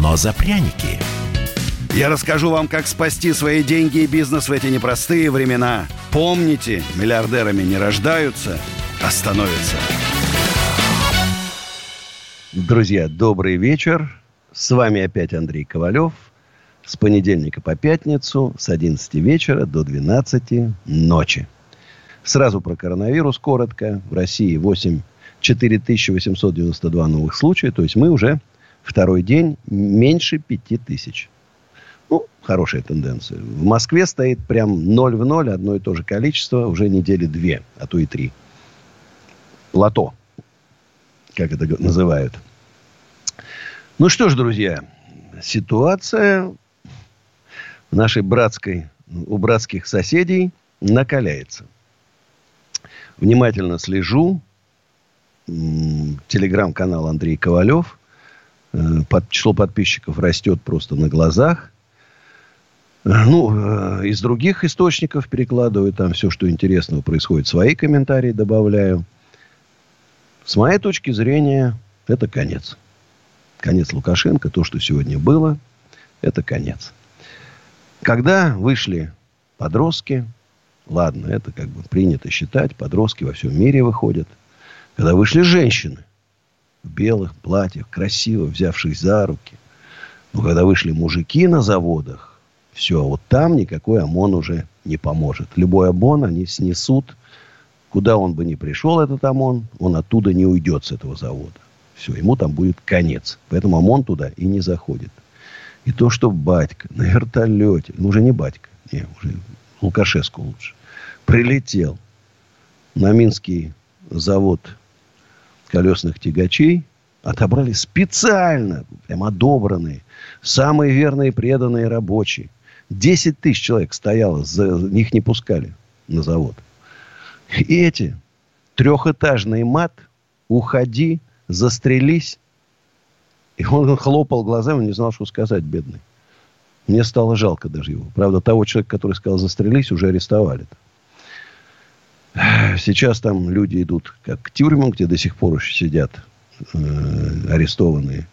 но за пряники. Я расскажу вам, как спасти свои деньги и бизнес в эти непростые времена. Помните, миллиардерами не рождаются, а становятся. Друзья, добрый вечер. С вами опять Андрей Ковалев. С понедельника по пятницу с 11 вечера до 12 ночи. Сразу про коронавирус коротко. В России 8 4892 новых случая. То есть мы уже второй день меньше 5000. Ну, хорошая тенденция. В Москве стоит прям ноль в ноль, одно и то же количество, уже недели две, а то и три. Лото, как это называют. Ну что ж, друзья, ситуация в нашей братской, у братских соседей накаляется. Внимательно слежу. Телеграм-канал Андрей Ковалев. Э, под, число подписчиков растет просто на глазах. Э, ну, э, из других источников перекладываю там все, что интересного происходит. Свои комментарии добавляю. С моей точки зрения, это конец. Конец Лукашенко. То, что сегодня было, это конец. Когда вышли подростки, ладно, это как бы принято считать, подростки во всем мире выходят. Когда вышли женщины в белых платьях, красиво взявшись за руки. Но когда вышли мужики на заводах, все, вот там никакой ОМОН уже не поможет. Любой ОМОН они снесут. Куда он бы ни пришел, этот ОМОН, он оттуда не уйдет с этого завода. Все, ему там будет конец. Поэтому ОМОН туда и не заходит. И то, что батька на вертолете, ну уже не батька, не, уже Лукашеску лучше, прилетел на Минский завод колесных тягачей, отобрали специально, прям одобранные, самые верные преданные рабочие. Десять тысяч человек стояло, за, них не пускали на завод. И эти трехэтажный мат, уходи, застрелись. И он хлопал глазами, не знал, что сказать, бедный. Мне стало жалко даже его. Правда, того человека, который сказал застрелись, уже арестовали. -то. Сейчас там люди идут как к тюрьмам, где до сих пор еще сидят э, арестованные,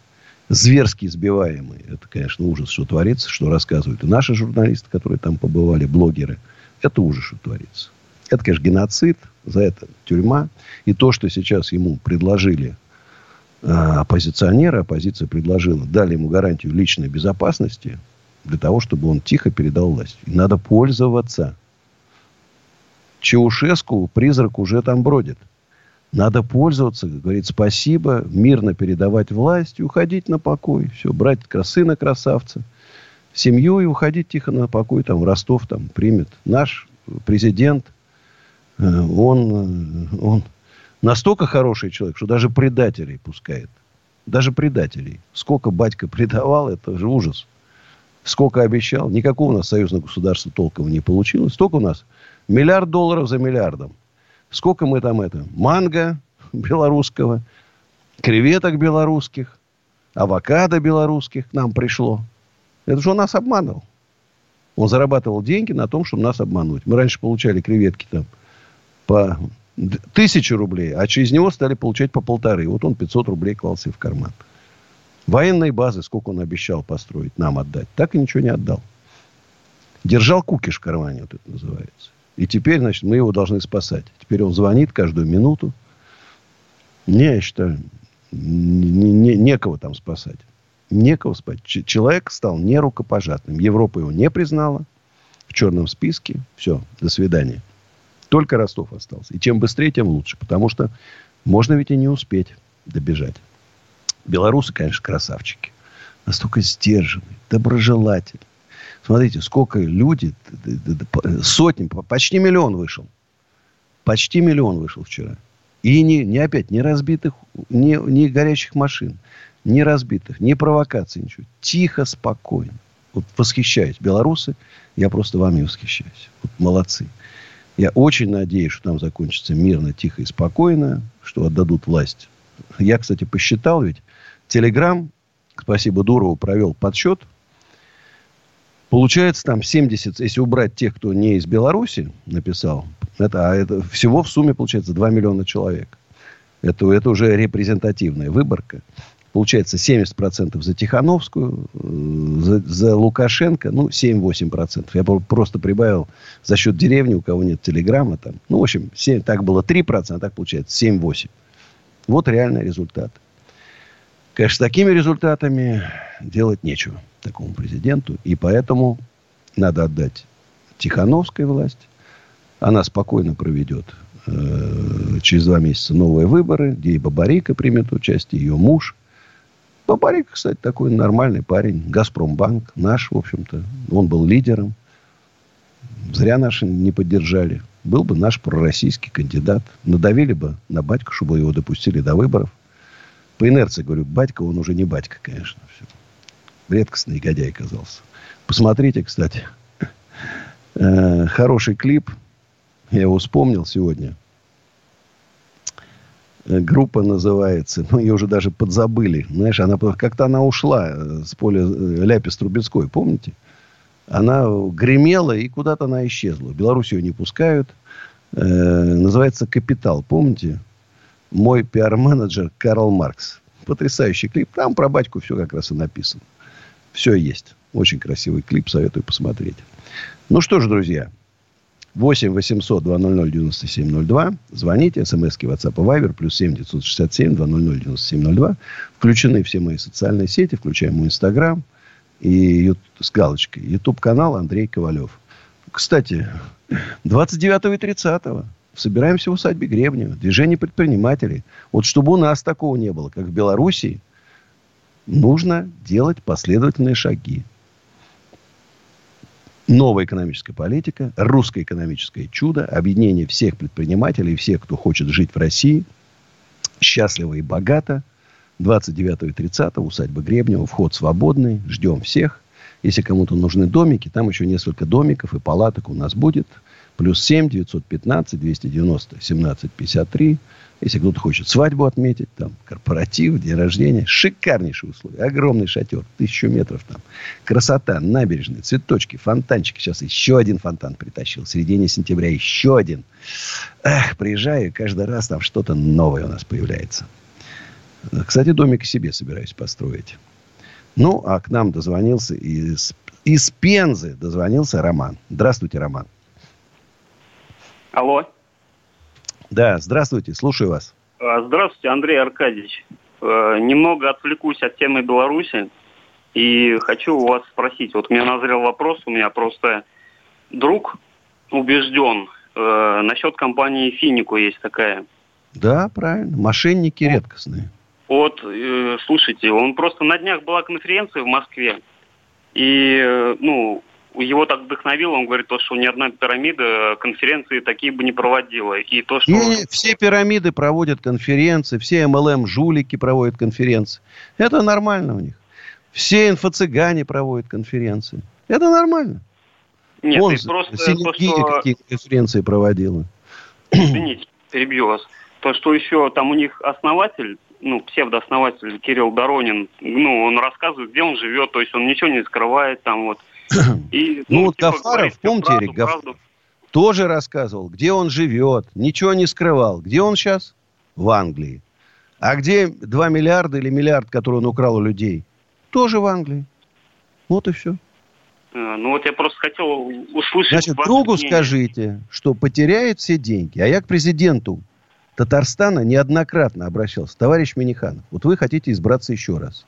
зверски избиваемые. Это, конечно, ужас, что творится, что рассказывают и наши журналисты, которые там побывали, блогеры. Это ужас, что творится. Это, конечно, геноцид, за это тюрьма. И то, что сейчас ему предложили э, оппозиционеры, оппозиция предложила, дали ему гарантию личной безопасности для того, чтобы он тихо передал власть. И надо пользоваться Чаушеску призрак уже там бродит. Надо пользоваться, говорит, спасибо, мирно передавать власть уходить на покой. Все, брать сына красавца, семью и уходить тихо на покой. Там Ростов там примет. Наш президент, э, он, э, он настолько хороший человек, что даже предателей пускает. Даже предателей. Сколько батька предавал, это же ужас. Сколько обещал. Никакого у нас союзного государства толком не получилось. Столько у нас Миллиард долларов за миллиардом. Сколько мы там это? Манго белорусского, креветок белорусских, авокадо белорусских к нам пришло. Это же он нас обманывал. Он зарабатывал деньги на том, чтобы нас обмануть. Мы раньше получали креветки там по тысячу рублей, а через него стали получать по полторы. Вот он 500 рублей клал себе в карман. Военные базы, сколько он обещал построить, нам отдать, так и ничего не отдал. Держал кукиш в кармане, вот это называется. И теперь, значит, мы его должны спасать. Теперь он звонит каждую минуту. Не, я считаю, не, не, некого там спасать. Некого спасать. Ч- человек стал нерукопожатным. Европа его не признала. В черном списке. Все, до свидания. Только Ростов остался. И чем быстрее, тем лучше. Потому что можно ведь и не успеть добежать. Белорусы, конечно, красавчики. Настолько сдержанные, доброжелательные Смотрите, сколько люди, сотни, почти миллион вышел. Почти миллион вышел вчера. И не, не опять, не разбитых, не, не горящих машин. Ни разбитых, ни провокаций, ничего. Тихо, спокойно. Вот восхищаюсь. Белорусы, я просто вами восхищаюсь. Вот молодцы. Я очень надеюсь, что там закончится мирно, тихо и спокойно, что отдадут власть. Я, кстати, посчитал ведь, Телеграм, спасибо Дурову, провел подсчет. Получается там 70, если убрать тех, кто не из Беларуси написал, это, а это всего в сумме получается 2 миллиона человек. Это, это уже репрезентативная выборка. Получается 70% за Тихановскую, э, за, за Лукашенко, ну, 7-8%. Я просто прибавил за счет деревни, у кого нет телеграмма там. Ну, в общем, 7, так было 3%, а так получается 7-8%. Вот реальный результат. Конечно, с такими результатами делать нечего такому президенту. И поэтому надо отдать Тихановской власть. Она спокойно проведет э, через два месяца новые выборы, где и Бабарика примет участие, ее муж – Бабарик, кстати, такой нормальный парень. Газпромбанк наш, в общем-то. Он был лидером. Зря наши не поддержали. Был бы наш пророссийский кандидат. Надавили бы на батьку, чтобы его допустили до выборов. По инерции говорю, батька, он уже не батька, конечно. Все. Редкостный негодяй оказался. Посмотрите, кстати. Э, хороший клип. Я его вспомнил сегодня. Э, группа называется. Мы ее уже даже подзабыли. Знаешь, она как-то она ушла э, с поля Ляпис Трубецкой, помните? Она гремела, и куда-то она исчезла. В Беларусь ее не пускают. Э, называется «Капитал». Помните? Мой пиар-менеджер Карл Маркс. Потрясающий клип. Там про батьку все как раз и написано. Все есть. Очень красивый клип. Советую посмотреть. Ну что ж, друзья. 8 800 200 9702. Звоните. СМСки WhatsApp и Viber. Плюс 7 967 200 9702. Включены все мои социальные сети. Включаем мой Инстаграм. И с галочкой. Ютуб-канал Андрей Ковалев. Кстати, 29 и 30 собираемся в усадьбе Гребнева. Движение предпринимателей. Вот чтобы у нас такого не было, как в Белоруссии, нужно делать последовательные шаги новая экономическая политика, русское экономическое чудо, объединение всех предпринимателей, всех, кто хочет жить в России, счастливо и богато. 29 и 30 усадьба Гребнева, вход свободный, ждем всех. Если кому-то нужны домики, там еще несколько домиков и палаток у нас будет. Плюс 7 915 290 17 53. Если кто-то хочет свадьбу отметить, там, корпоратив, день рождения. Шикарнейшие условия. Огромный шатер. Тысячу метров там. Красота, набережные, цветочки, фонтанчики. Сейчас еще один фонтан притащил. В середине сентября еще один. Эх, приезжаю, каждый раз там что-то новое у нас появляется. Кстати, домик себе собираюсь построить. Ну, а к нам дозвонился из, из Пензы дозвонился Роман. Здравствуйте, Роман. Алло. Да, здравствуйте, слушаю вас. А, здравствуйте, Андрей Аркадьевич. Э, немного отвлекусь от темы Беларуси и хочу у вас спросить. Вот у меня назрел вопрос, у меня просто друг убежден э, насчет компании Финику есть такая. Да, правильно. Мошенники редкостные. Вот, э, слушайте, он просто на днях была конференция в Москве, и, э, ну, его так вдохновило, он говорит, то, что ни одна пирамида конференции такие бы не проводила. И то, что... Не, все пирамиды проводят конференции, все MLM-жулики проводят конференции. Это нормально у них. Все инфо-цыгане проводят конференции. Это нормально. Нет, Вон, просто то, что... какие конференции проводила. Извините, перебью вас. То, что еще там у них основатель, ну, псевдооснователь Кирилл Доронин, ну, он рассказывает, где он живет, то есть он ничего не скрывает там вот. И, ну, ну вот типа, Гафаров, помните, правду, Эрик, Гафаров, тоже рассказывал, где он живет, ничего не скрывал. Где он сейчас? В Англии. А где 2 миллиарда или миллиард, который он украл у людей? Тоже в Англии. Вот и все. А, ну вот я просто хотел услышать... Значит, другу мнение. скажите, что потеряет все деньги. А я к президенту Татарстана неоднократно обращался. Товарищ Миниханов, вот вы хотите избраться еще раз.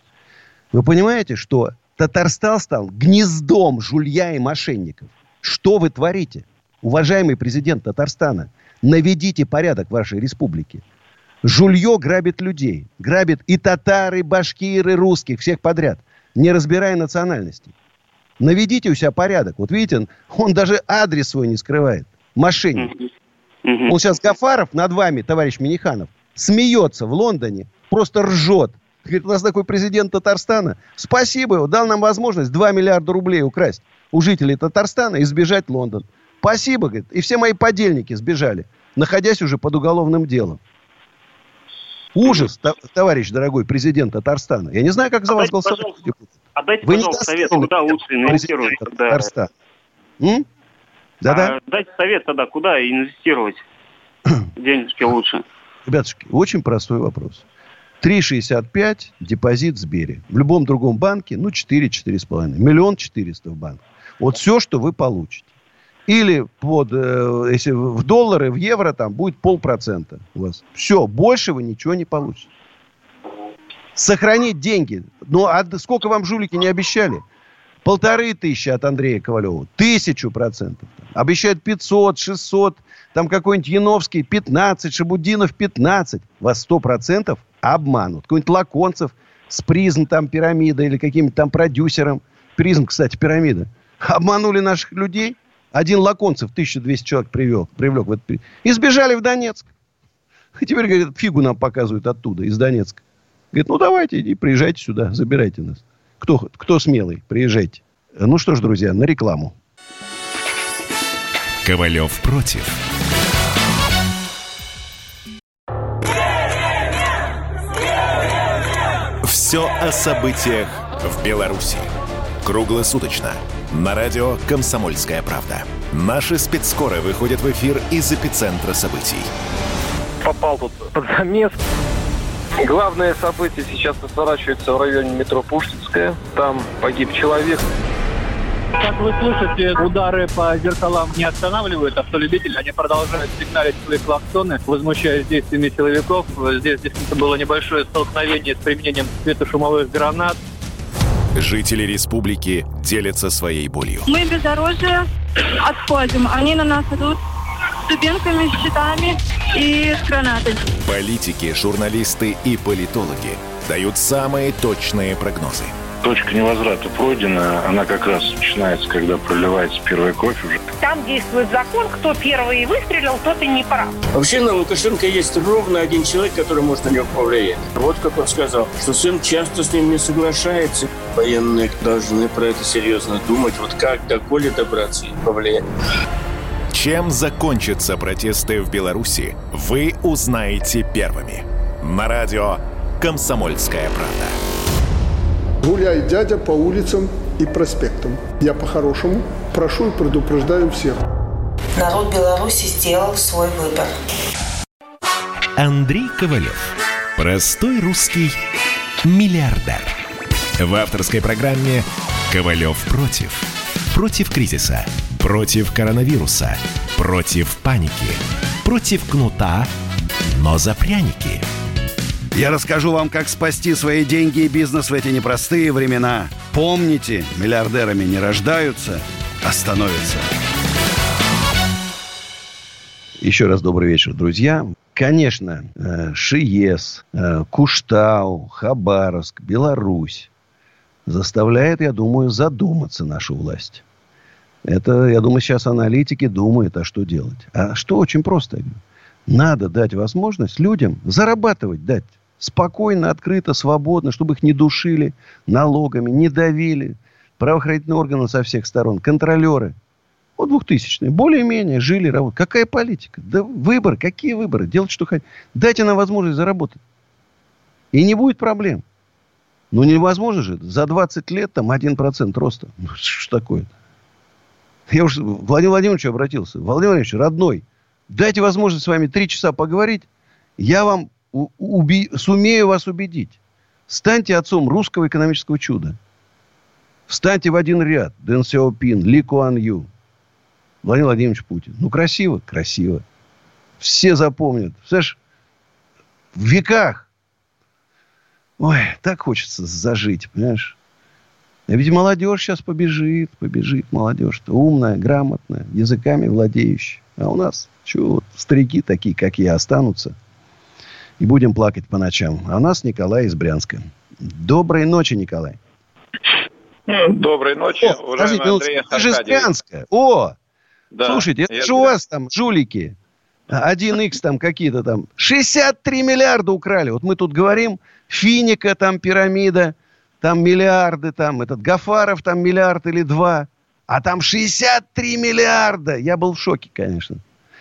Вы понимаете, что Татарстан стал гнездом жулья и мошенников. Что вы творите? Уважаемый президент Татарстана, наведите порядок в вашей республике. Жулье грабит людей. Грабит и татары, и башкиры, и русских, всех подряд. Не разбирая национальностей. Наведите у себя порядок. Вот видите, он даже адрес свой не скрывает. Мошенник. Он сейчас Гафаров над вами, товарищ Миниханов, смеется в Лондоне, просто ржет Говорит, у нас такой президент Татарстана. Спасибо дал нам возможность 2 миллиарда рублей украсть у жителей Татарстана и сбежать в Лондон. Спасибо, говорит. И все мои подельники сбежали, находясь уже под уголовным делом. Ужас, товарищ дорогой президент Татарстана. Я не знаю, как за вас голосовать. А дайте, Вы пожалуйста, совет, куда лучше инвестировать? Татарстана. Да-да. А, дайте совет тогда, куда инвестировать денежки лучше. Ребятушки, очень простой вопрос. 3,65 депозит в Сбере. В любом другом банке, ну, 4-4,5. Миллион четыреста в банк. Вот все, что вы получите. Или под, э, если в доллары, в евро, там будет полпроцента у вас. Все, больше вы ничего не получите. Сохранить деньги. Ну, а сколько вам жулики не обещали? Полторы тысячи от Андрея Ковалева. Тысячу процентов. Обещают 500, 600. Там какой-нибудь Яновский 15, Шабудинов 15. Вас сто процентов обманут. Какой-нибудь Лаконцев с призм там пирамида или каким-то там продюсером. Призм, кстати, пирамида. Обманули наших людей. Один Лаконцев 1200 человек привел, привлек в этот... И сбежали в Донецк. И теперь, говорит, фигу нам показывают оттуда, из Донецка. Говорит, ну давайте, иди, приезжайте сюда, забирайте нас. Кто, кто смелый, приезжайте. Ну что ж, друзья, на рекламу. Ковалев против. Все о событиях в Беларуси. Круглосуточно. На радио «Комсомольская правда». Наши спецскоры выходят в эфир из эпицентра событий. Попал тут под замес. Главное событие сейчас разворачивается в районе метро Пушкинская. Там погиб человек. Как вы слышите, удары по зеркалам не останавливают автолюбителей. Они продолжают сигналить свои клаксоны, возмущаясь действиями силовиков. Здесь действительно было небольшое столкновение с применением светошумовых гранат. Жители республики делятся своей болью. Мы бездорожье отходим. Они на нас идут с дубинками, щитами и с гранатами. Политики, журналисты и политологи дают самые точные прогнозы. Точка невозврата пройдена, она как раз начинается, когда проливается первая кровь уже. Там действует закон, кто первый выстрелил, тот и не прав. Вообще на Лукашенко есть ровно один человек, который может на него повлиять. Вот как он сказал, что сын часто с ним не соглашается. Военные должны про это серьезно думать, вот как до Коли добраться и повлиять. Чем закончатся протесты в Беларуси, вы узнаете первыми. На радио «Комсомольская правда». Гуляй, дядя, по улицам и проспектам. Я по-хорошему прошу и предупреждаю всех. Народ Беларуси сделал свой выбор. Андрей Ковалев. Простой русский миллиардер. В авторской программе «Ковалев против». Против кризиса – Против коронавируса. Против паники. Против кнута, но за пряники. Я расскажу вам, как спасти свои деньги и бизнес в эти непростые времена. Помните, миллиардерами не рождаются, а становятся. Еще раз добрый вечер, друзья. Конечно, э, Шиес, э, Куштау, Хабаровск, Беларусь заставляет, я думаю, задуматься нашу власть. Это, я думаю, сейчас аналитики думают, а что делать. А что очень просто. Надо дать возможность людям зарабатывать, дать. Спокойно, открыто, свободно, чтобы их не душили налогами, не давили. Правоохранительные органы со всех сторон, контролеры. Вот двухтысячные. Более-менее жили, работали. Какая политика? Да выбор. Какие выборы? Делать, что хотите. Дайте нам возможность заработать. И не будет проблем. Ну, невозможно же. За 20 лет там 1% роста. Ну, что такое-то? Я уже Владимир Владимирович обратился. Владимир Владимирович, родной, дайте возможность с вами три часа поговорить. Я вам уби... сумею вас убедить. Станьте отцом русского экономического чуда. Встаньте в один ряд. Дэн Сяопин, Ли Куан Ю. Владимир Владимирович Путин. Ну, красиво? Красиво. Все запомнят. Знаешь, в веках. Ой, так хочется зажить, понимаешь? Ведь молодежь сейчас побежит, побежит молодежь. -то. Умная, грамотная, языками владеющая. А у нас, вот, старики такие, как я, останутся. И будем плакать по ночам. А у нас Николай из Брянска. Доброй ночи, Николай. Доброй ночи, О, уважаемый ну, Андрей Ты же из Брянска. О! Да, Слушайте, это же у вас там жулики 1x там какие-то там. 63 миллиарда украли. Вот мы тут говорим, Финика там пирамида, там миллиарды, там этот Гафаров там миллиард или два. А там 63 миллиарда. Я был в шоке, конечно.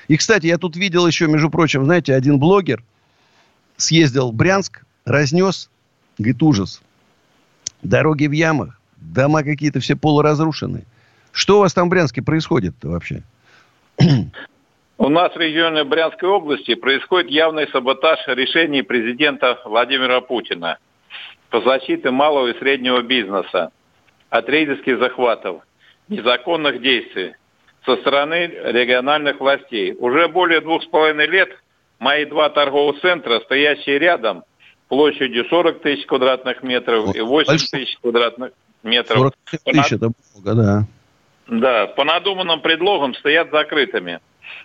И, кстати, я тут видел еще, между прочим, знаете, один блогер съездил в Брянск, разнес, говорит, ужас. Дороги в ямах, дома какие-то все полуразрушенные. Что у вас там в Брянске происходит вообще? У нас в регионе Брянской области происходит явный саботаж решений президента Владимира Путина по защите малого и среднего бизнеса от рейдерских захватов, незаконных действий со стороны региональных властей. Уже более двух с половиной лет мои два торговых центра, стоящие рядом, площадью 40 тысяч квадратных метров и 8 тысяч квадратных метров. 40 тысяч, это много, да. Да, по надуманным предлогам стоят закрытыми.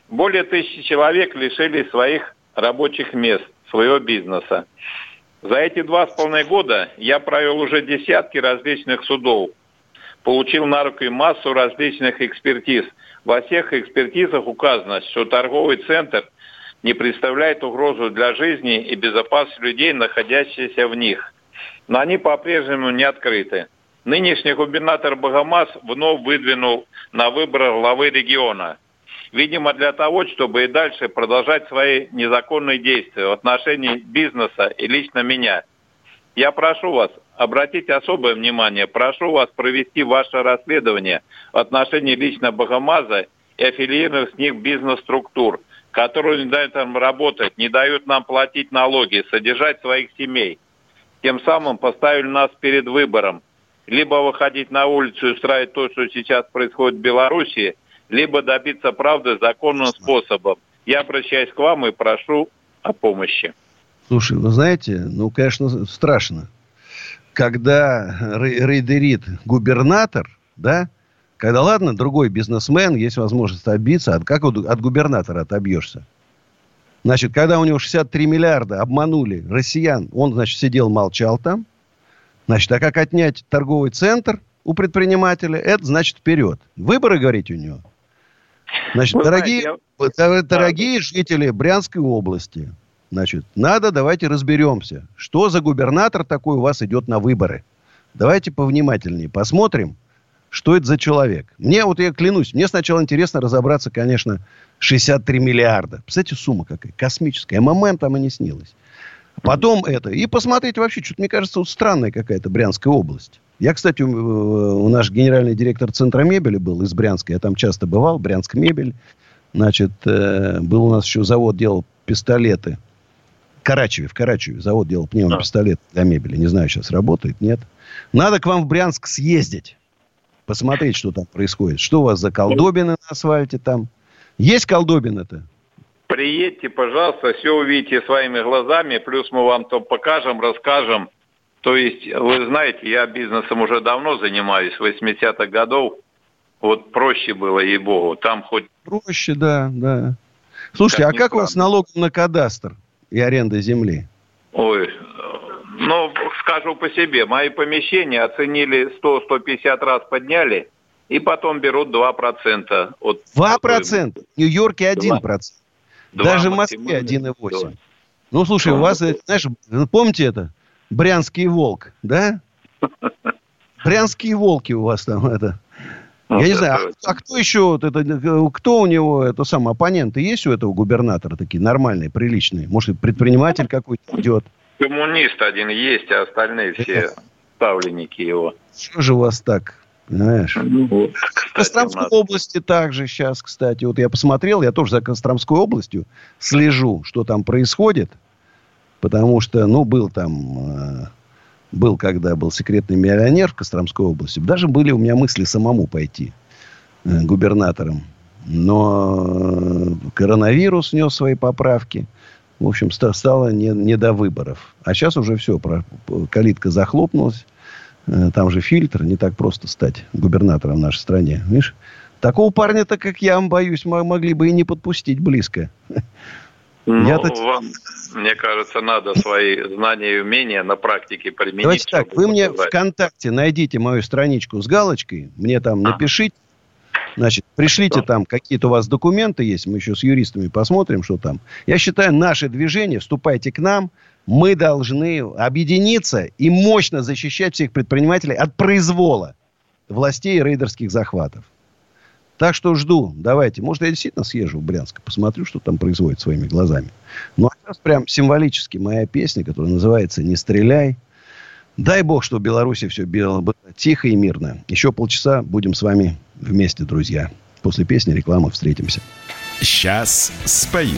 Более тысячи человек лишились своих рабочих мест, своего бизнеса. За эти два с половиной года я провел уже десятки различных судов, получил на руки массу различных экспертиз. Во всех экспертизах указано, что торговый центр не представляет угрозу для жизни и безопасности людей, находящихся в них. Но они по-прежнему не открыты. Нынешний губернатор Богомаз вновь выдвинул на выборы главы региона. Видимо, для того, чтобы и дальше продолжать свои незаконные действия в отношении бизнеса и лично меня. Я прошу вас обратить особое внимание, прошу вас провести ваше расследование в отношении лично Богомаза и аффилированных с них бизнес-структур, которые не дают нам работать, не дают нам платить налоги, содержать своих семей. Тем самым поставили нас перед выбором – либо выходить на улицу и устраивать то, что сейчас происходит в Беларуси, либо добиться правды законным способом. Я обращаюсь к вам и прошу о помощи. Слушай, вы знаете, ну, конечно, страшно. Когда рейдерит губернатор, да, когда, ладно, другой бизнесмен, есть возможность отбиться, а как от губернатора отобьешься? Значит, когда у него 63 миллиарда обманули россиян, он, значит, сидел, молчал там, Значит, а как отнять торговый центр у предпринимателя, это значит вперед. Выборы, говорите, у него. Значит, Вы дорогие, знаете, я... дорогие жители Брянской области, значит, надо, давайте разберемся, что за губернатор такой у вас идет на выборы. Давайте повнимательнее посмотрим, что это за человек. Мне, вот я клянусь, мне сначала интересно разобраться, конечно, 63 миллиарда. Представляете, сумма какая, космическая. МММ там и не снилась. Потом это. И посмотреть вообще, что-то, мне кажется, вот странная какая-то Брянская область. Я, кстати, у, у наш генеральный директор Центра мебели был из Брянска. Я там часто бывал, Брянск мебель. Значит, э, был у нас еще завод, делал пистолеты. Карачеве, в Карачеве завод делал пневмопистолет для мебели. Не знаю, сейчас работает, нет. Надо к вам в Брянск съездить. Посмотреть, что там происходит. Что у вас за колдобины на асфальте там? Есть колдобины-то? Приедьте, пожалуйста, все увидите своими глазами, плюс мы вам то покажем, расскажем. То есть, вы знаете, я бизнесом уже давно занимаюсь, 80-х годов. Вот проще было, ей-богу. Там хоть... Проще, да, да. Слушайте, как а как у вас налог на кадастр и аренда земли? Ой, ну, скажу по себе. Мои помещения оценили 100-150 раз подняли, и потом берут 2%. От... 2%? В Нью-Йорке 1%. 2. Даже в Москве 1,8. Ну, слушай, у вас, знаешь, помните это? Брянский волк, да? Брянские волки у вас там, это... Я не знаю, а, а кто еще, вот это, кто у него, это сам оппоненты есть у этого губернатора такие нормальные, приличные? Может, предприниматель какой-то идет? Коммунист один есть, а остальные все ставленники его. Что же у вас так? Знаешь. Ну, вот, в Костромской нас... области также сейчас, кстати. Вот я посмотрел, я тоже за Костромской областью слежу, что там происходит. Потому что, ну, был там... Э, был, когда был секретный миллионер в Костромской области. Даже были у меня мысли самому пойти э, губернатором. Но э, коронавирус внес свои поправки. В общем, стало не, не до выборов. А сейчас уже все, калитка захлопнулась. Э, там же фильтр, не так просто стать губернатором в нашей стране. Видишь? Такого парня-то, как я, боюсь, могли бы и не подпустить близко. Ну, я вам, мне кажется, надо свои знания и умения на практике применить. Давайте так, вы мне показать. ВКонтакте найдите мою страничку с галочкой, мне там а. напишите, Значит, пришлите там какие-то у вас документы есть, мы еще с юристами посмотрим, что там. Я считаю, наше движение, вступайте к нам, мы должны объединиться и мощно защищать всех предпринимателей от произвола властей и рейдерских захватов. Так что жду. Давайте. Может, я действительно съезжу в Брянск, посмотрю, что там производит своими глазами. Ну, а сейчас прям символически моя песня, которая называется «Не стреляй». Дай бог, что в Беларуси все было тихо и мирно. Еще полчаса будем с вами вместе, друзья. После песни рекламы встретимся. Сейчас спою.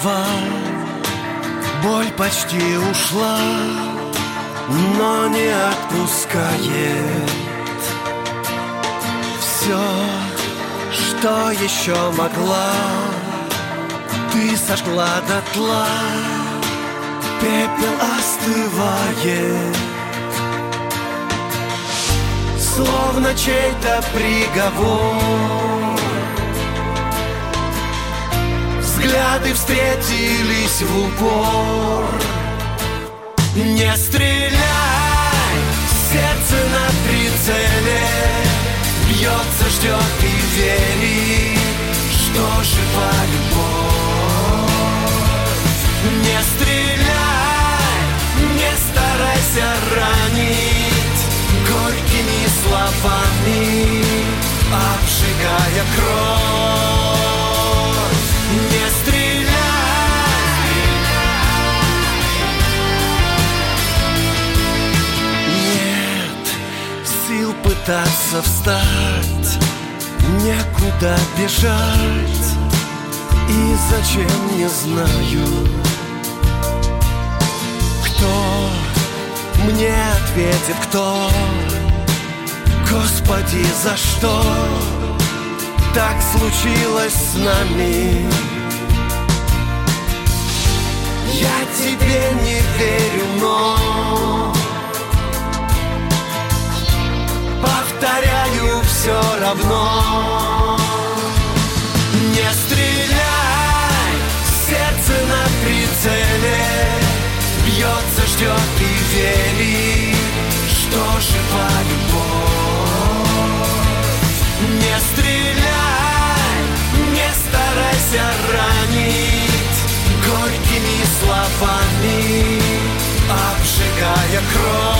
Слова Боль почти ушла, но не отпускает. Все, что еще могла Ты сожгла дотла. Пепел остывает. Словно чей-то приговор Взгляды встретились в упор. Не стреляй, сердце на прицеле. Бьется, ждет и верит, что жива любовь Не стреляй, не старайся ранить. Горькими словами, обжигая кровь пытаться встать Некуда бежать. И зачем, не знаю. Кто мне ответит, кто? Господи, за что? Так случилось с нами. Я тебе не верю, но Повторяю все равно. Не стреляй, сердце на прицеле. Бьется, ждет и верит, что жива любовь Не стреляй, не старайся ранить Горькими словами, обжигая кровь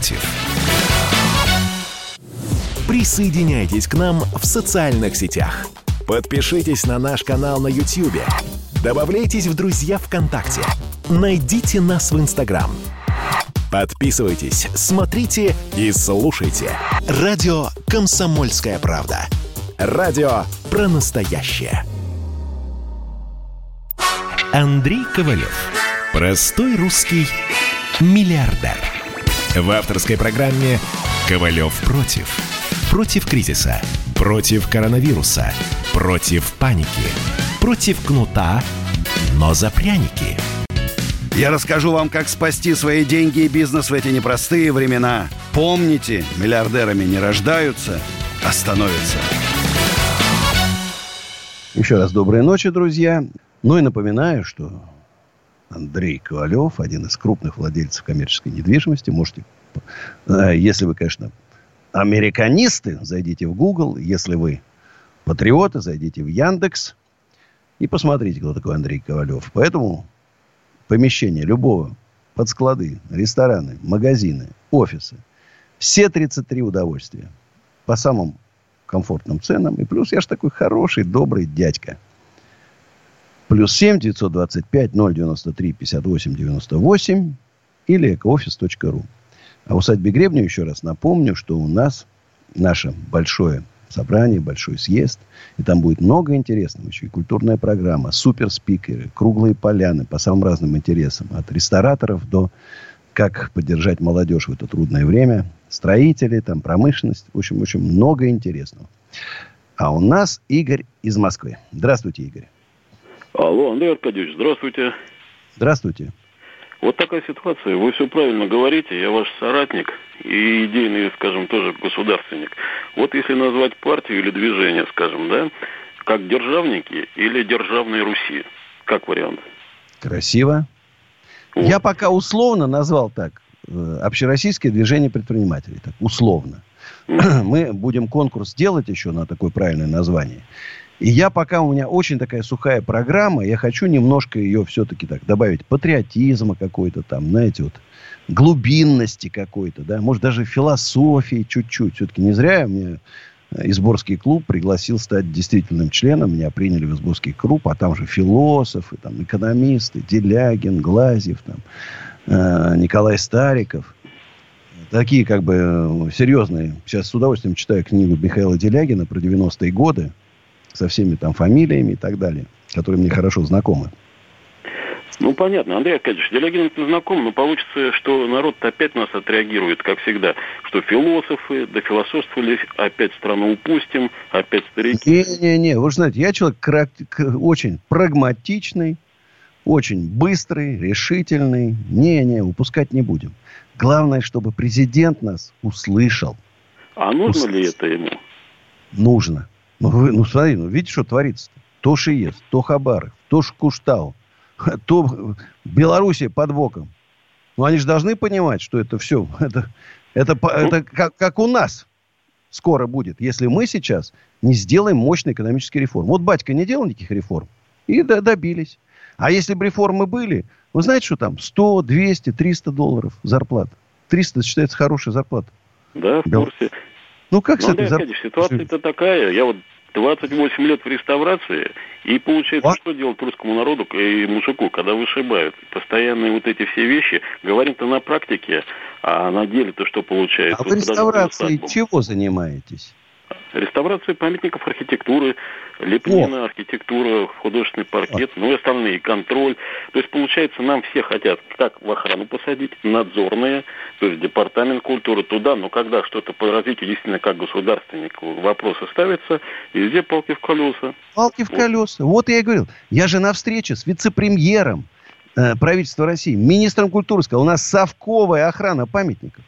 против. Присоединяйтесь к нам в социальных сетях. Подпишитесь на наш канал на YouTube. Добавляйтесь в друзья ВКонтакте. Найдите нас в Инстаграм. Подписывайтесь, смотрите и слушайте. Радио «Комсомольская правда». Радио про настоящее. Андрей Ковалев. Простой русский миллиардер. В авторской программе «Ковалев против». Против кризиса. Против коронавируса. Против паники. Против кнута, но за пряники. Я расскажу вам, как спасти свои деньги и бизнес в эти непростые времена. Помните, миллиардерами не рождаются, а становятся. Еще раз доброй ночи, друзья. Ну и напоминаю, что Андрей Ковалев, один из крупных владельцев коммерческой недвижимости, можете, э, если вы, конечно, американисты, зайдите в Google, если вы патриоты, зайдите в Яндекс и посмотрите, кто такой Андрей Ковалев. Поэтому помещение любого под склады, рестораны, магазины, офисы. Все 33 удовольствия. По самым комфортным ценам. И плюс я же такой хороший, добрый дядька. Плюс 7 925 093 58 98 или экоофис.ру. А усадьбе Гребню еще раз напомню, что у нас наше большое собрание, большой съезд. И там будет много интересного. Еще и культурная программа, суперспикеры, круглые поляны по самым разным интересам. От рестораторов до как поддержать молодежь в это трудное время. Строители, там, промышленность. В общем, очень много интересного. А у нас Игорь из Москвы. Здравствуйте, Игорь. Алло, Андрей Аркадьевич, здравствуйте. Здравствуйте. Вот такая ситуация. Вы все правильно говорите. Я ваш соратник и идейный, скажем, тоже государственник. Вот если назвать партию или движение, скажем, да, как державники или державные Руси. Как вариант? Красиво. Вот. Я пока условно назвал так. Э, общероссийское движение предпринимателей. Так, условно. Мы будем конкурс делать еще на такое правильное название. И я пока у меня очень такая сухая программа, я хочу немножко ее все-таки так добавить патриотизма какой-то там, знаете, вот глубинности какой-то, да, может даже философии чуть-чуть. Все-таки не зря меня Изборский клуб пригласил стать действительным членом. Меня приняли в Изборский клуб, а там же философы, там экономисты, Делягин, Глазьев, там, э, Николай Стариков. Такие как бы э, серьезные. Сейчас с удовольствием читаю книгу Михаила Делягина про 90-е годы со всеми там фамилиями и так далее, которые мне хорошо знакомы. Ну, понятно. Андрей Аркадьевич, Делягин это знаком, но получится, что народ опять нас отреагирует, как всегда, что философы, да философствовали, опять страну упустим, опять старики. Не-не-не, вы же знаете, я человек очень прагматичный, очень быстрый, решительный. Не-не, упускать не будем. Главное, чтобы президент нас услышал. А нужно Услышал. ли это ему? Нужно. Ну, вы, ну смотри, ну видите, что творится-то? То Шиес, то Хабаров, то Куштау, то Белоруссия под боком. Ну, они же должны понимать, что это все, это, это, это как, как у нас скоро будет, если мы сейчас не сделаем мощной экономической реформы. Вот батька не делал никаких реформ, и да, добились. А если бы реформы были, вы знаете, что там 100, 200, 300 долларов зарплата. 300 считается хорошая зарплата. Да, в курсе. Ну, как ну, с этой зар... ситуация-то такая. Я вот 28 лет в реставрации, и получается, а? что делать русскому народу и мужику, когда вышибают? Постоянные вот эти все вещи, говорим-то на практике, а на деле-то что получается? А вы реставрацией чего занимаетесь? Реставрация памятников архитектуры, лепнина, О. архитектура, художественный паркет, ну и остальные, контроль. То есть, получается, нам все хотят как в охрану посадить, надзорные, то есть департамент культуры туда, но когда что-то по развитию действительно как государственник вопросы ставятся, везде палки в колеса. Палки в вот. колеса. Вот я и говорил. Я же на встрече с вице-премьером э, правительства России, министром культуры сказал, у нас совковая охрана памятников.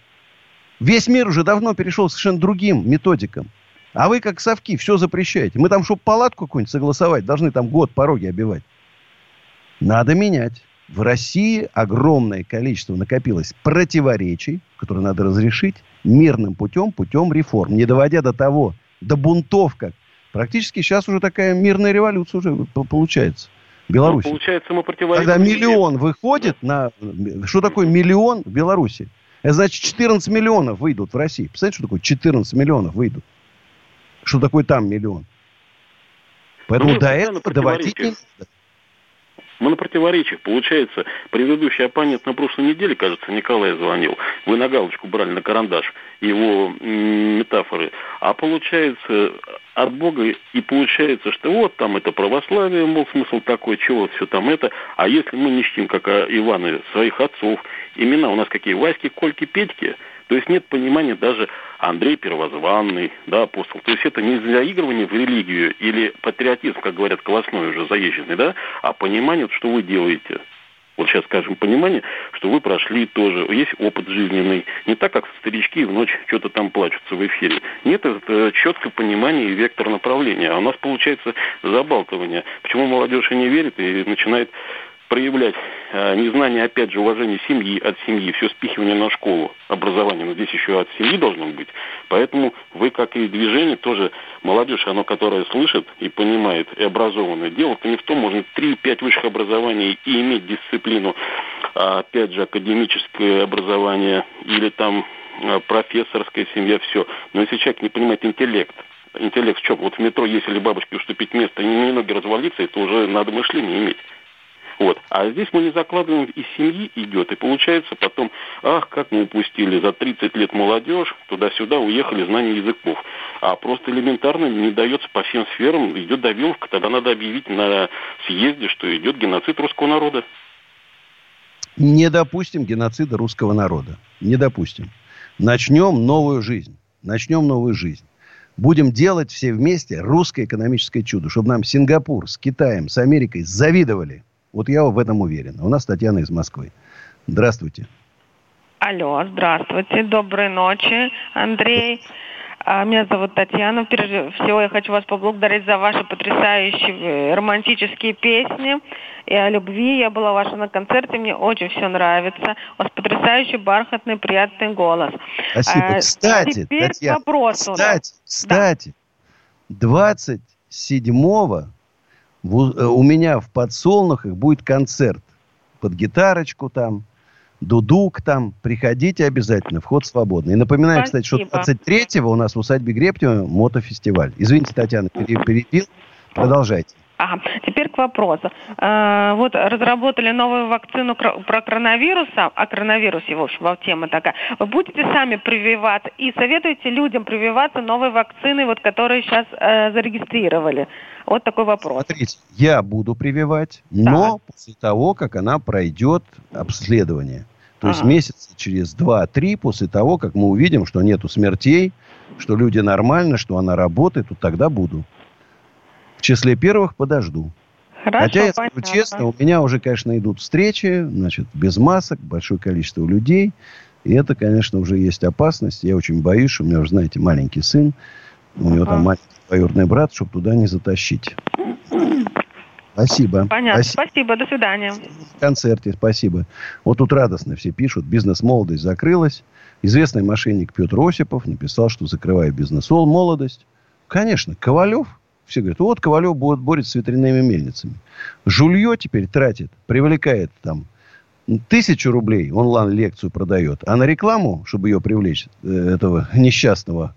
Весь мир уже давно перешел к совершенно другим методикам. А вы, как совки, все запрещаете. Мы там, чтобы палатку какую-нибудь согласовать, должны там год пороги обивать. Надо менять. В России огромное количество накопилось противоречий, которые надо разрешить мирным путем, путем реформ, не доводя до того, до бунтов, как практически сейчас уже такая мирная революция уже получается. В Беларуси. Ну, получается, мы противоречим. Когда миллион выходит на... Что такое миллион в Беларуси? Это значит 14 миллионов выйдут в России. Представляете, что такое 14 миллионов выйдут? Что такое там миллион. Поэтому ну, до этого доводить не надо. Мы на противоречиях. Получается, предыдущий оппонент на прошлой неделе, кажется, Николай звонил. Вы на галочку брали на карандаш. Его метафоры, а получается от Бога и получается, что вот там это православие, мол, смысл такой, чего все там это. А если мы не чтим, как Иваны, своих отцов, имена у нас какие? Васьки, Кольки, Петьки – то есть нет понимания даже Андрей Первозванный, да, апостол. То есть это не заигрывание в религию или патриотизм, как говорят, колосной уже заезженный, да, а понимание, что вы делаете. Вот сейчас скажем понимание, что вы прошли тоже, есть опыт жизненный. Не так, как старички в ночь что-то там плачутся в эфире. Нет, это четкое понимание и вектор направления. А у нас получается забалтывание. Почему молодежь и не верит и начинает проявлять э, незнание, опять же, уважение семьи от семьи, все спихивание на школу, образование, но здесь еще от семьи должно быть. Поэтому вы, как и движение, тоже молодежь, оно, которое слышит и понимает, и образованное. Дело-то не в том, можно 3-5 высших образований и иметь дисциплину, а, опять же, академическое образование или там э, профессорская семья, все. Но если человек не понимает интеллект, интеллект в чем? Вот в метро, если бабочке уступить место, не ноги развалиться, это уже надо мышление иметь. Вот. А здесь мы не закладываем, из семьи идет. И получается потом, ах, как мы упустили за 30 лет молодежь, туда-сюда уехали знания языков. А просто элементарно не дается по всем сферам, идет давиловка, тогда надо объявить на съезде, что идет геноцид русского народа. Не допустим геноцида русского народа. Не допустим. Начнем новую жизнь. Начнем новую жизнь. Будем делать все вместе русское экономическое чудо, чтобы нам Сингапур с Китаем, с Америкой завидовали – вот я в этом уверен. У нас Татьяна из Москвы. Здравствуйте. Алло, здравствуйте. Доброй ночи, Андрей. А, меня зовут Татьяна. Прежде всего, я хочу вас поблагодарить за ваши потрясающие романтические песни и о любви. Я была ваша на концерте, мне очень все нравится. У вас потрясающий, бархатный, приятный голос. Спасибо. А, кстати, теперь Татьяна, к вопросу. Кстати, кстати, да. 27 в, э, у меня в подсолнухах будет концерт под гитарочку там, дудук там. Приходите обязательно, вход свободный. И напоминаю, Спасибо. кстати, что 23-го у нас в усадьбе Грептева мотофестиваль. Извините, Татьяна, перебил. Продолжайте. Ага. Теперь к вопросу. А, вот разработали новую вакцину про коронавирус, о коронавирусе, в общем, тема такая. Вы будете сами прививаться и советуете людям прививаться новой вакциной, вот, которые сейчас э, зарегистрировали? Вот такой вопрос. Смотрите, я буду прививать, но так. после того, как она пройдет обследование. То ага. есть месяца через 2-3 после того, как мы увидим, что нету смертей, что люди нормально, что она работает, то тогда буду. В числе первых подожду. Хорошо, Хотя, я скажу честно, у меня уже, конечно, идут встречи, значит, без масок, большое количество людей. И это, конечно, уже есть опасность. Я очень боюсь, что у меня, уже, знаете, маленький сын. У него там маленький двоюродный брат, чтобы туда не затащить. Спасибо. Понятно. Спасибо. спасибо. До свидания. В концерте. Спасибо. Вот тут радостно все пишут. Бизнес-молодость закрылась. Известный мошенник Петр Осипов написал, что закрывает бизнес-молодость. Конечно, Ковалев все говорят, вот Ковалев будет борется с ветряными мельницами. Жулье теперь тратит, привлекает там тысячу рублей, онлайн-лекцию продает, а на рекламу, чтобы ее привлечь, э, этого несчастного,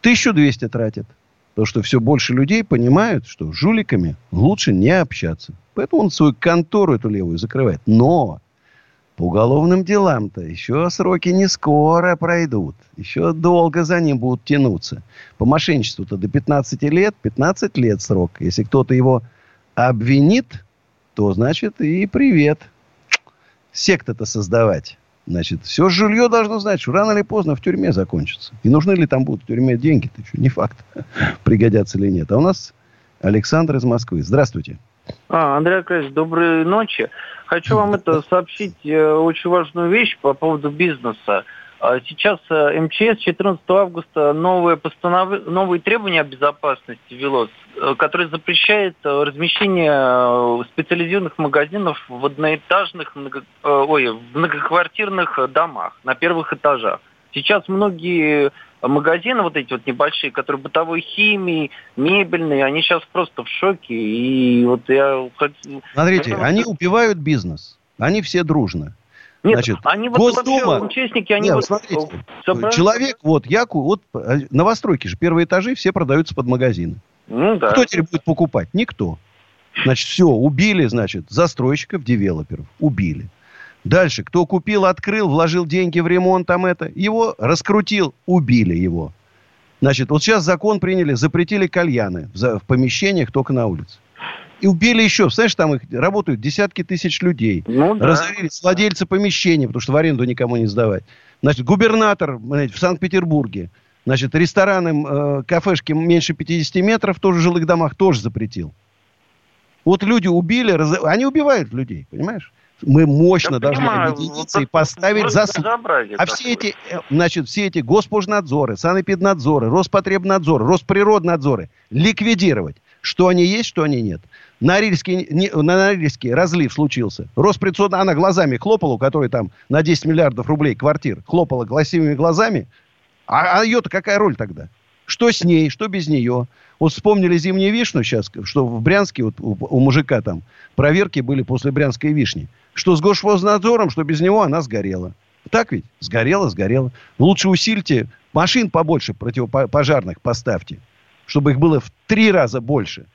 1200 тратит. Потому что все больше людей понимают, что с жуликами лучше не общаться. Поэтому он свою контору эту левую закрывает. Но по уголовным делам-то еще сроки не скоро пройдут. Еще долго за ним будут тянуться. По мошенничеству-то до 15 лет, 15 лет срок. Если кто-то его обвинит, то, значит, и привет. Секта-то создавать. Значит, все жилье должно знать, что рано или поздно в тюрьме закончится. И нужны ли там будут в тюрьме деньги, это еще не факт, пригодятся или нет. А у нас Александр из Москвы. Здравствуйте. А, Андрей Аркадьевич, доброй ночи. Хочу вам это сообщить э, очень важную вещь по поводу бизнеса. А сейчас э, МЧС 14 августа новые, постанов... новые требования о безопасности ввело, э, которые запрещают размещение специализированных магазинов в одноэтажных, много... ой, в многоквартирных домах на первых этажах. Сейчас многие магазины вот эти вот небольшие, которые бытовой химии, мебельные, они сейчас просто в шоке. И вот я Смотрите, я... они убивают бизнес. Они все дружно. Нет, Значит, они вот Госдума... вообще участники, они Нет, вот... смотрите, собрали... человек, вот, я, вот, новостройки же, первые этажи все продаются под магазины. Ну, да. Кто теперь будет покупать? Никто. Значит, все, убили, значит, застройщиков, девелоперов. Убили. Дальше, кто купил, открыл, вложил деньги в ремонт, там это, его раскрутил, убили его. Значит, вот сейчас закон приняли, запретили кальяны в, в помещениях только на улице. И убили еще, знаешь, там их работают десятки тысяч людей. Ну, да. Разорились владельцы помещения, потому что в аренду никому не сдавать. Значит, губернатор знаете, в Санкт-Петербурге, значит, рестораны, э, кафешки меньше 50 метров, тоже в жилых домах, тоже запретил. Вот люди убили, раз- они убивают людей, понимаешь? Мы мощно Я должны понимаю, объединиться вот и поставить заслуги. А все такое. эти, э, значит, все эти госпожнадзоры, санэпиднадзоры, Роспотребнадзоры, Росприроднадзоры ликвидировать. Что они есть, что они нет. На Норильске, не- на Норильске разлив случился. Росприцод, она глазами хлопала, у которой там на 10 миллиардов рублей квартир, хлопала красивыми глазами. А, а ее-то какая роль тогда? Что с ней, что без нее? Вот вспомнили зимнюю вишню сейчас, что в Брянске вот у, у мужика там проверки были после брянской вишни. Что с Госфознадзором, что без него она сгорела. Так ведь? Сгорела, сгорела. Лучше усильте, машин побольше противопожарных поставьте, чтобы их было в три раза больше.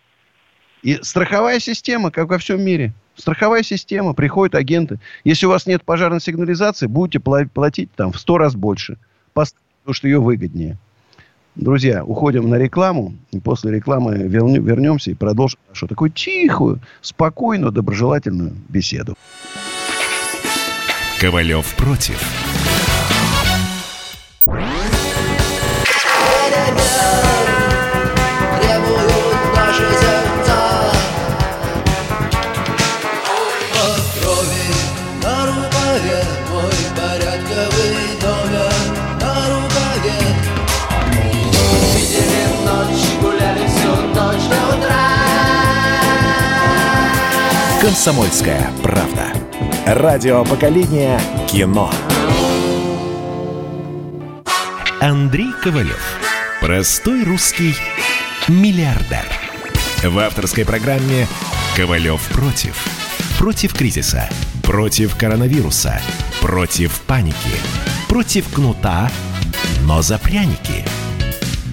И страховая система, как во всем мире. Страховая система, приходят агенты. Если у вас нет пожарной сигнализации, будете пла- платить там в сто раз больше. Потому что ее выгоднее. Друзья, уходим на рекламу. И после рекламы вернем- вернемся и продолжим нашу такую тихую, спокойную, доброжелательную беседу. Ковалев против. Комсомольская правда. Радио поколения кино. Андрей Ковалев. Простой русский миллиардер. В авторской программе «Ковалев против». Против кризиса. Против коронавируса. Против паники. Против кнута, но за пряники.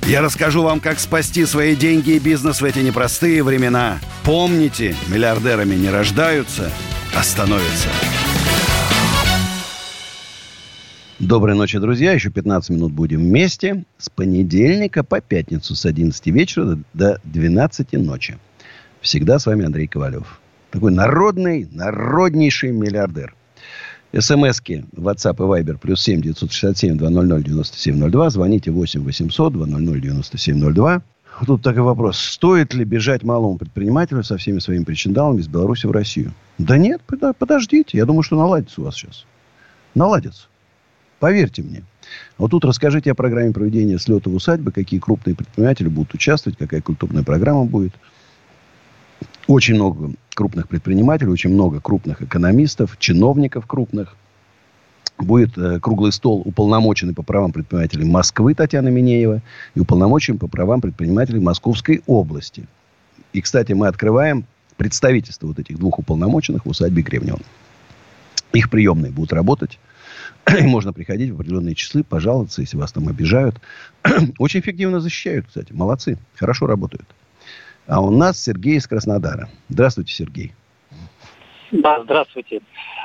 Я расскажу вам, как спасти свои деньги и бизнес в эти непростые времена. Помните, миллиардерами не рождаются, а становятся. Доброй ночи, друзья. Еще 15 минут будем вместе. С понедельника по пятницу с 11 вечера до 12 ночи. Всегда с вами Андрей Ковалев. Такой народный, народнейший миллиардер. СМСки WhatsApp и Viber плюс 7 967 200 9702. Звоните 8 800 200 9702. Тут такой вопрос. Стоит ли бежать малому предпринимателю со всеми своими причиндалами из Беларуси в Россию? Да нет, подо- подождите. Я думаю, что наладится у вас сейчас. Наладится. Поверьте мне. Вот тут расскажите о программе проведения слета в усадьбы, какие крупные предприниматели будут участвовать, какая культурная программа будет. Очень много крупных предпринимателей, очень много крупных экономистов, чиновников крупных. Будет э, круглый стол уполномоченный по правам предпринимателей Москвы Татьяна Минеева и уполномоченный по правам предпринимателей Московской области. И, кстати, мы открываем представительство вот этих двух уполномоченных в усадьбе Кремнион. Их приемные будут работать. И можно приходить в определенные часы, пожаловаться, если вас там обижают. Очень эффективно защищают, кстати. Молодцы. Хорошо работают. А у нас Сергей из Краснодара. Здравствуйте, Сергей. Да, здравствуйте.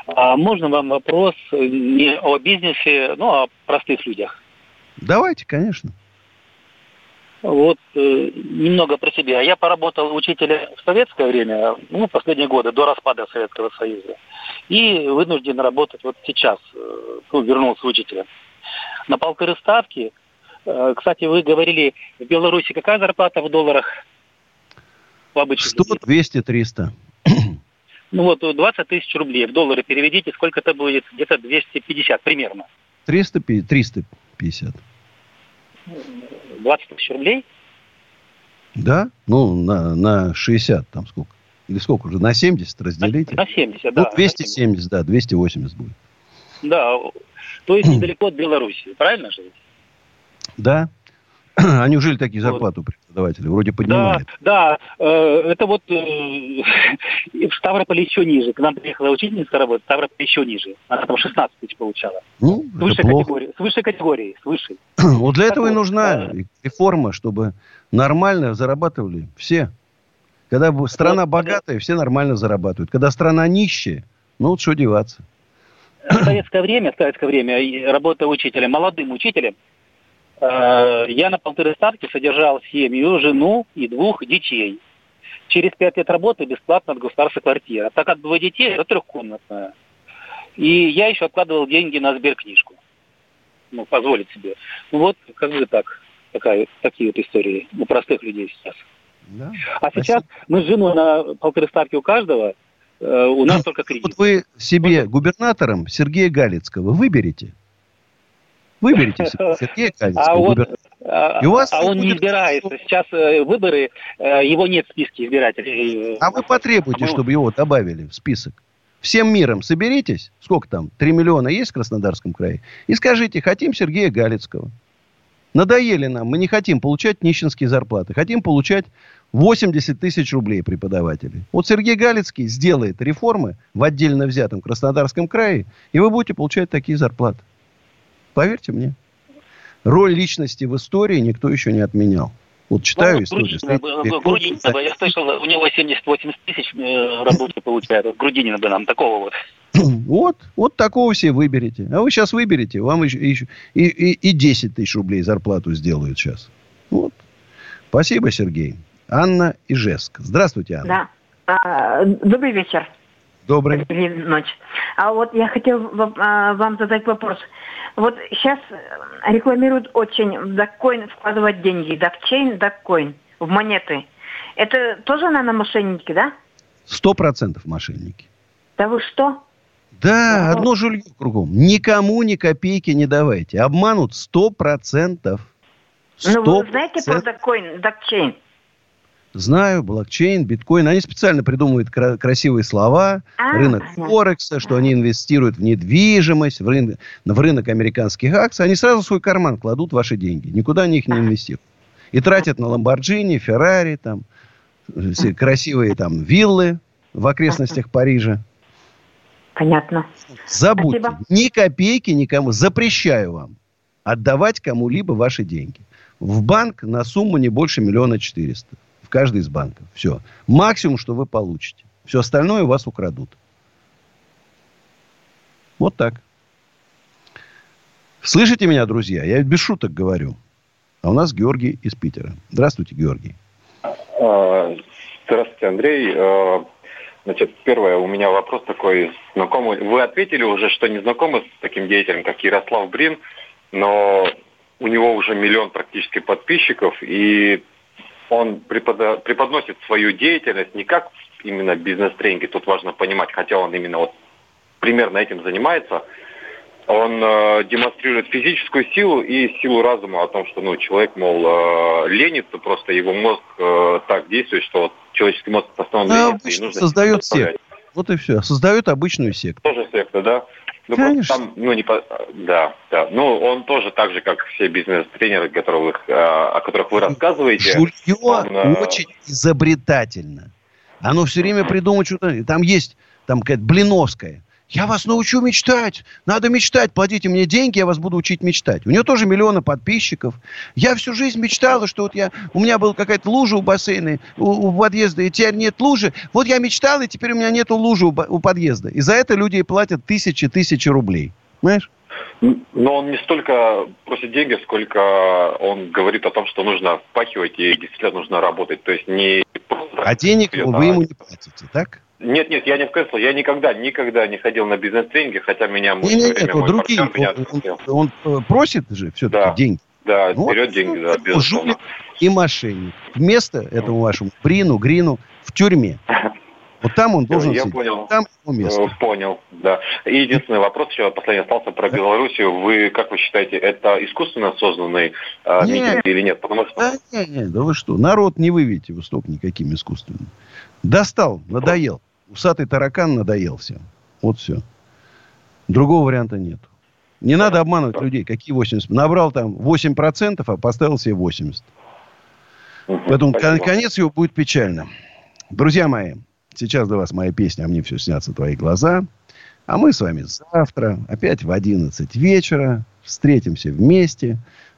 А можно вам вопрос э, не о бизнесе, но о простых людях? Давайте, конечно. Вот э, немного про себя. Я поработал учителем в советское время, ну, последние годы, до распада Советского Союза. И вынужден работать вот сейчас, э, ну, вернулся учителем. На полторы ставки, э, кстати, вы говорили, в Беларуси какая зарплата в долларах? В обычных 100, 200, 300. Ну вот 20 тысяч рублей в доллары переведите, сколько это будет? Где-то 250 примерно. 300, 350. 20 тысяч рублей? Да? Ну, на, на 60 там сколько? Или сколько уже? На 70 разделите? На 70, Ну, да. 270, да, 280 будет. Да, то есть недалеко от Беларуси, правильно же? Да. А неужели такие зарплаты у преподавателей? Вроде Да, поднимают. да, э, это вот э, в Ставрополе еще ниже. К нам приехала учительница работать, в Ставрополе еще ниже. Она там 16 тысяч получала. Ну, С высшей это плохо. категории, с высшей категории, с высшей. Вот для этого и нужна реформа, чтобы нормально зарабатывали все. Когда страна богатая, все нормально зарабатывают. Когда страна нищая, ну вот что деваться. в советское время, в советское время, и работая учителем, молодым учителем, э, я на полторы ставки содержал семью, жену и двух детей. Через пять лет работы бесплатно от государства квартира. Так как двое детей, это трехкомнатная. И я еще откладывал деньги на сберкнижку. Ну, позволить себе. Ну вот, как бы так. Такая, такие вот истории у простых людей сейчас. Да. А сейчас мы с женой на полторы ставки у каждого, э, у нас только кредит. Вот вы себе губернатором Сергея Галицкого выберете. Выберите Сергея Галицкого. А, губернатора. а, И у вас а он не избирается. Сейчас э, выборы, э, его нет в списке избирателей. А вы потребуйте, Мы- чтобы его добавили в список. Всем миром соберитесь, сколько там, 3 миллиона есть в Краснодарском крае, и скажите, хотим Сергея Галицкого. Надоели нам, мы не хотим получать нищенские зарплаты, хотим получать 80 тысяч рублей преподавателей. Вот Сергей Галицкий сделает реформы в отдельно взятом Краснодарском крае, и вы будете получать такие зарплаты. Поверьте мне. Роль личности в истории никто еще не отменял. Вот читаю Ну, историю. Грудинина Грудинина бы, я слышал, у него 70-80 тысяч э, работы получает. Вот Грудинина бы нам такого вот. Вот, вот такого все выберете. А вы сейчас выберете, вам еще, еще- и, и, и 10 тысяч рублей зарплату сделают сейчас. Вот. Спасибо, Сергей. Анна Ижевск. Здравствуйте, Анна. Да. А, добрый вечер. Добрый. Или ночь. А вот я хотел вам, а, вам задать вопрос. Вот сейчас рекламируют очень в доккоин вкладывать деньги. Докчейн, доккоин в монеты. Это тоже, наверное, мошенники, да? Сто процентов мошенники. Да вы что? Да, одно жулье кругом. Никому ни копейки не давайте. Обманут сто процентов. Ну, вы знаете про доккоин, докчейн? Знаю, блокчейн, биткоин. Они специально придумывают кра- красивые слова. А, рынок понятно. Форекса, что они инвестируют в недвижимость, в рынок, в рынок американских акций. Они сразу в свой карман кладут ваши деньги. Никуда они их не инвестируют. И тратят на Ламборджини, Феррари, там, все красивые там виллы в окрестностях Парижа. Понятно. Забудьте. Спасибо. Ни копейки никому. Запрещаю вам отдавать кому-либо ваши деньги. В банк на сумму не больше миллиона четыреста. Каждый из банков. Все. Максимум, что вы получите. Все остальное у вас украдут. Вот так. Слышите меня, друзья? Я без шуток говорю. А у нас Георгий из Питера. Здравствуйте, Георгий. А, Здравствуйте, Андрей. А, Значит, первое, у меня вопрос такой знакомый. Вы ответили уже, что не знакомы с таким деятелем, как Ярослав Брин, но у него уже миллион практически подписчиков, и он препода- преподносит свою деятельность не как именно бизнес-тренинги, тут важно понимать, хотя он именно вот примерно этим занимается, он э, демонстрирует физическую силу и силу разума о том, что ну, человек, мол, э, ленится, просто его мозг э, так действует, что вот человеческий мозг А, ленится, обычно создает секту. Вот и все. Создает обычную секту. Тоже секта, да? Ну, просто там, ну, не по... Да, да. Ну, он тоже так же, как все бизнес-тренеры, которых, э, о которых вы рассказываете. Жулье он, э, очень изобретательно. Оно все время придумывает что-то. Там есть, там какая-то Блиновская. Я вас научу мечтать. Надо мечтать. Платите мне деньги, я вас буду учить мечтать. У нее тоже миллионы подписчиков. Я всю жизнь мечтала, что вот я... У меня была какая-то лужа у бассейна, у, у подъезда, и теперь нет лужи. Вот я мечтала, и теперь у меня нету лужи у, у подъезда. И за это люди платят тысячи-тысячи рублей. Понимаешь? Но он не столько просит деньги, сколько он говорит о том, что нужно впахивать и действительно нужно работать. То есть не просто... А денег вы ему не платите, так? Нет, нет, я не в кресло. Я никогда, никогда не ходил на бизнес-тренинги, хотя меня мой, в Не, свое не, время нет, мой вот другие. партнер меня отпустил. он, он, э, просит же все-таки Да. деньги. Да, Вот. берет деньги, да, Ну, безусловно. и мошенник. Вместо этому вашему Брину, Грину в тюрьме. Вот там он должен Я сидеть. понял. Там его место. Э, Понял, да. И единственный вопрос еще последний остался про Белоруссию. Вы, как вы считаете, это искусственно созданный э, Нет. митинг или нет? Потому что Да, не, не, да вы что? Народ не выведете в стоп никаким искусственным. Достал, надоел. Усатый таракан надоел всем. Вот все. Другого варианта нет. Не надо обманывать людей. Какие 80? Набрал там 8%, а поставил себе 80. Поэтому кон- конец его будет печально. Друзья мои, сейчас для вас моя песня «А мне все снятся твои глаза». А мы с вами завтра, опять в 11 вечера, встретимся вместе,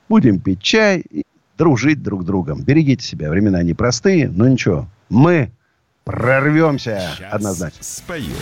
будем пить чай и дружить друг с другом. Берегите себя, времена непростые, но ничего, мы прорвемся однозначно. Спою.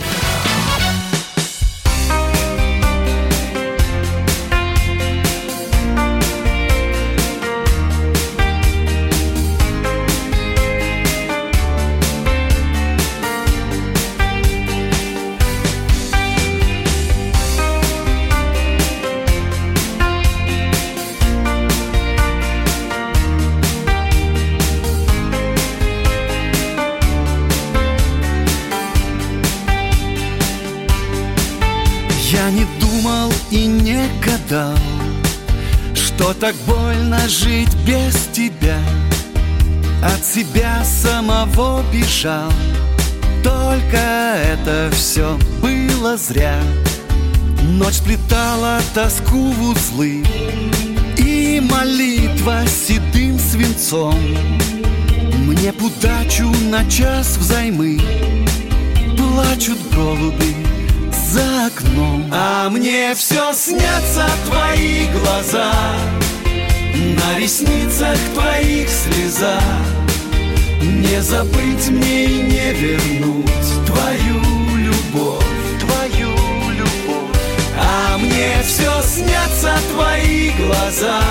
Так больно жить без тебя. От себя самого бежал. Только это все было зря. Ночь сплетала тоску в узлы. И молитва седым свинцом. Мне б удачу на час взаймы. Плачут голуби за окном. А мне все снятся твои глаза На ресницах твоих слеза Не забыть мне и не вернуть Твою любовь Твою любовь. А мне все снятся твои глаза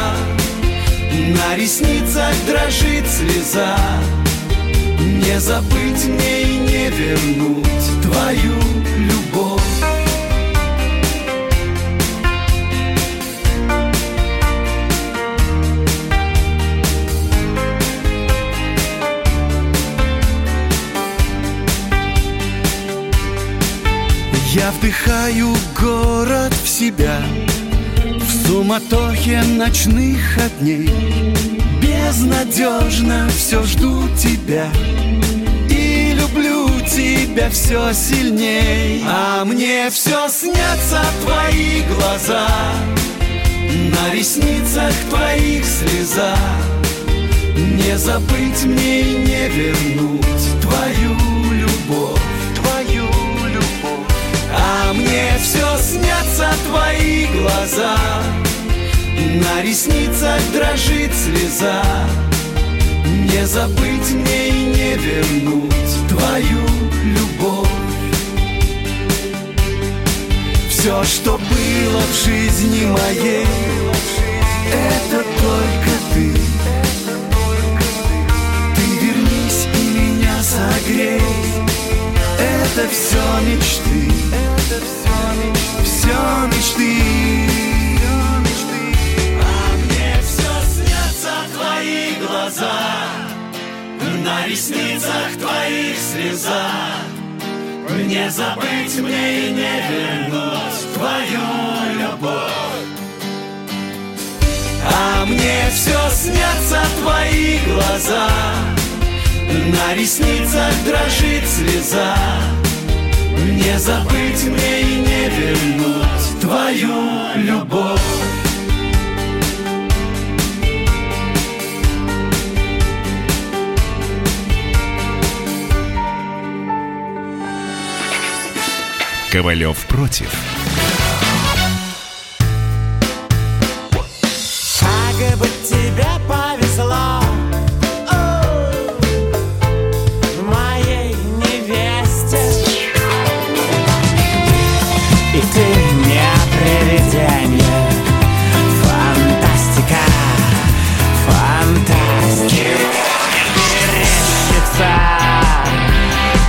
На ресницах дрожит слеза. Не забыть мне и не вернуть Твою любовь вдыхаю город в себя В суматохе ночных огней. Безнадежно все жду тебя И люблю тебя все сильней. А мне все снятся твои глаза На ресницах твоих слеза. Не забыть мне и не вернуть Твою все снятся твои глаза. На ресницах дрожит слеза. Не забыть мне и не вернуть Твою любовь. Все, что было в жизни моей Это только ты. Ты вернись и меня согрей. Это все мечты, все мечты. А мне все снятся твои глаза, на ресницах твоих слеза. Не забыть мне и не вернуть твою любовь. А мне все снятся твои глаза, на ресницах дрожит слеза Не забыть мне и не вернуть твою любовь Ковалев против.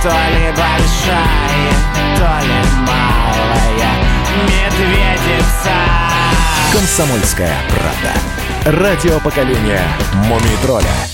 То ли большая, то ли малая Медведица Комсомольская правда. Радио поколения Мумий тролля.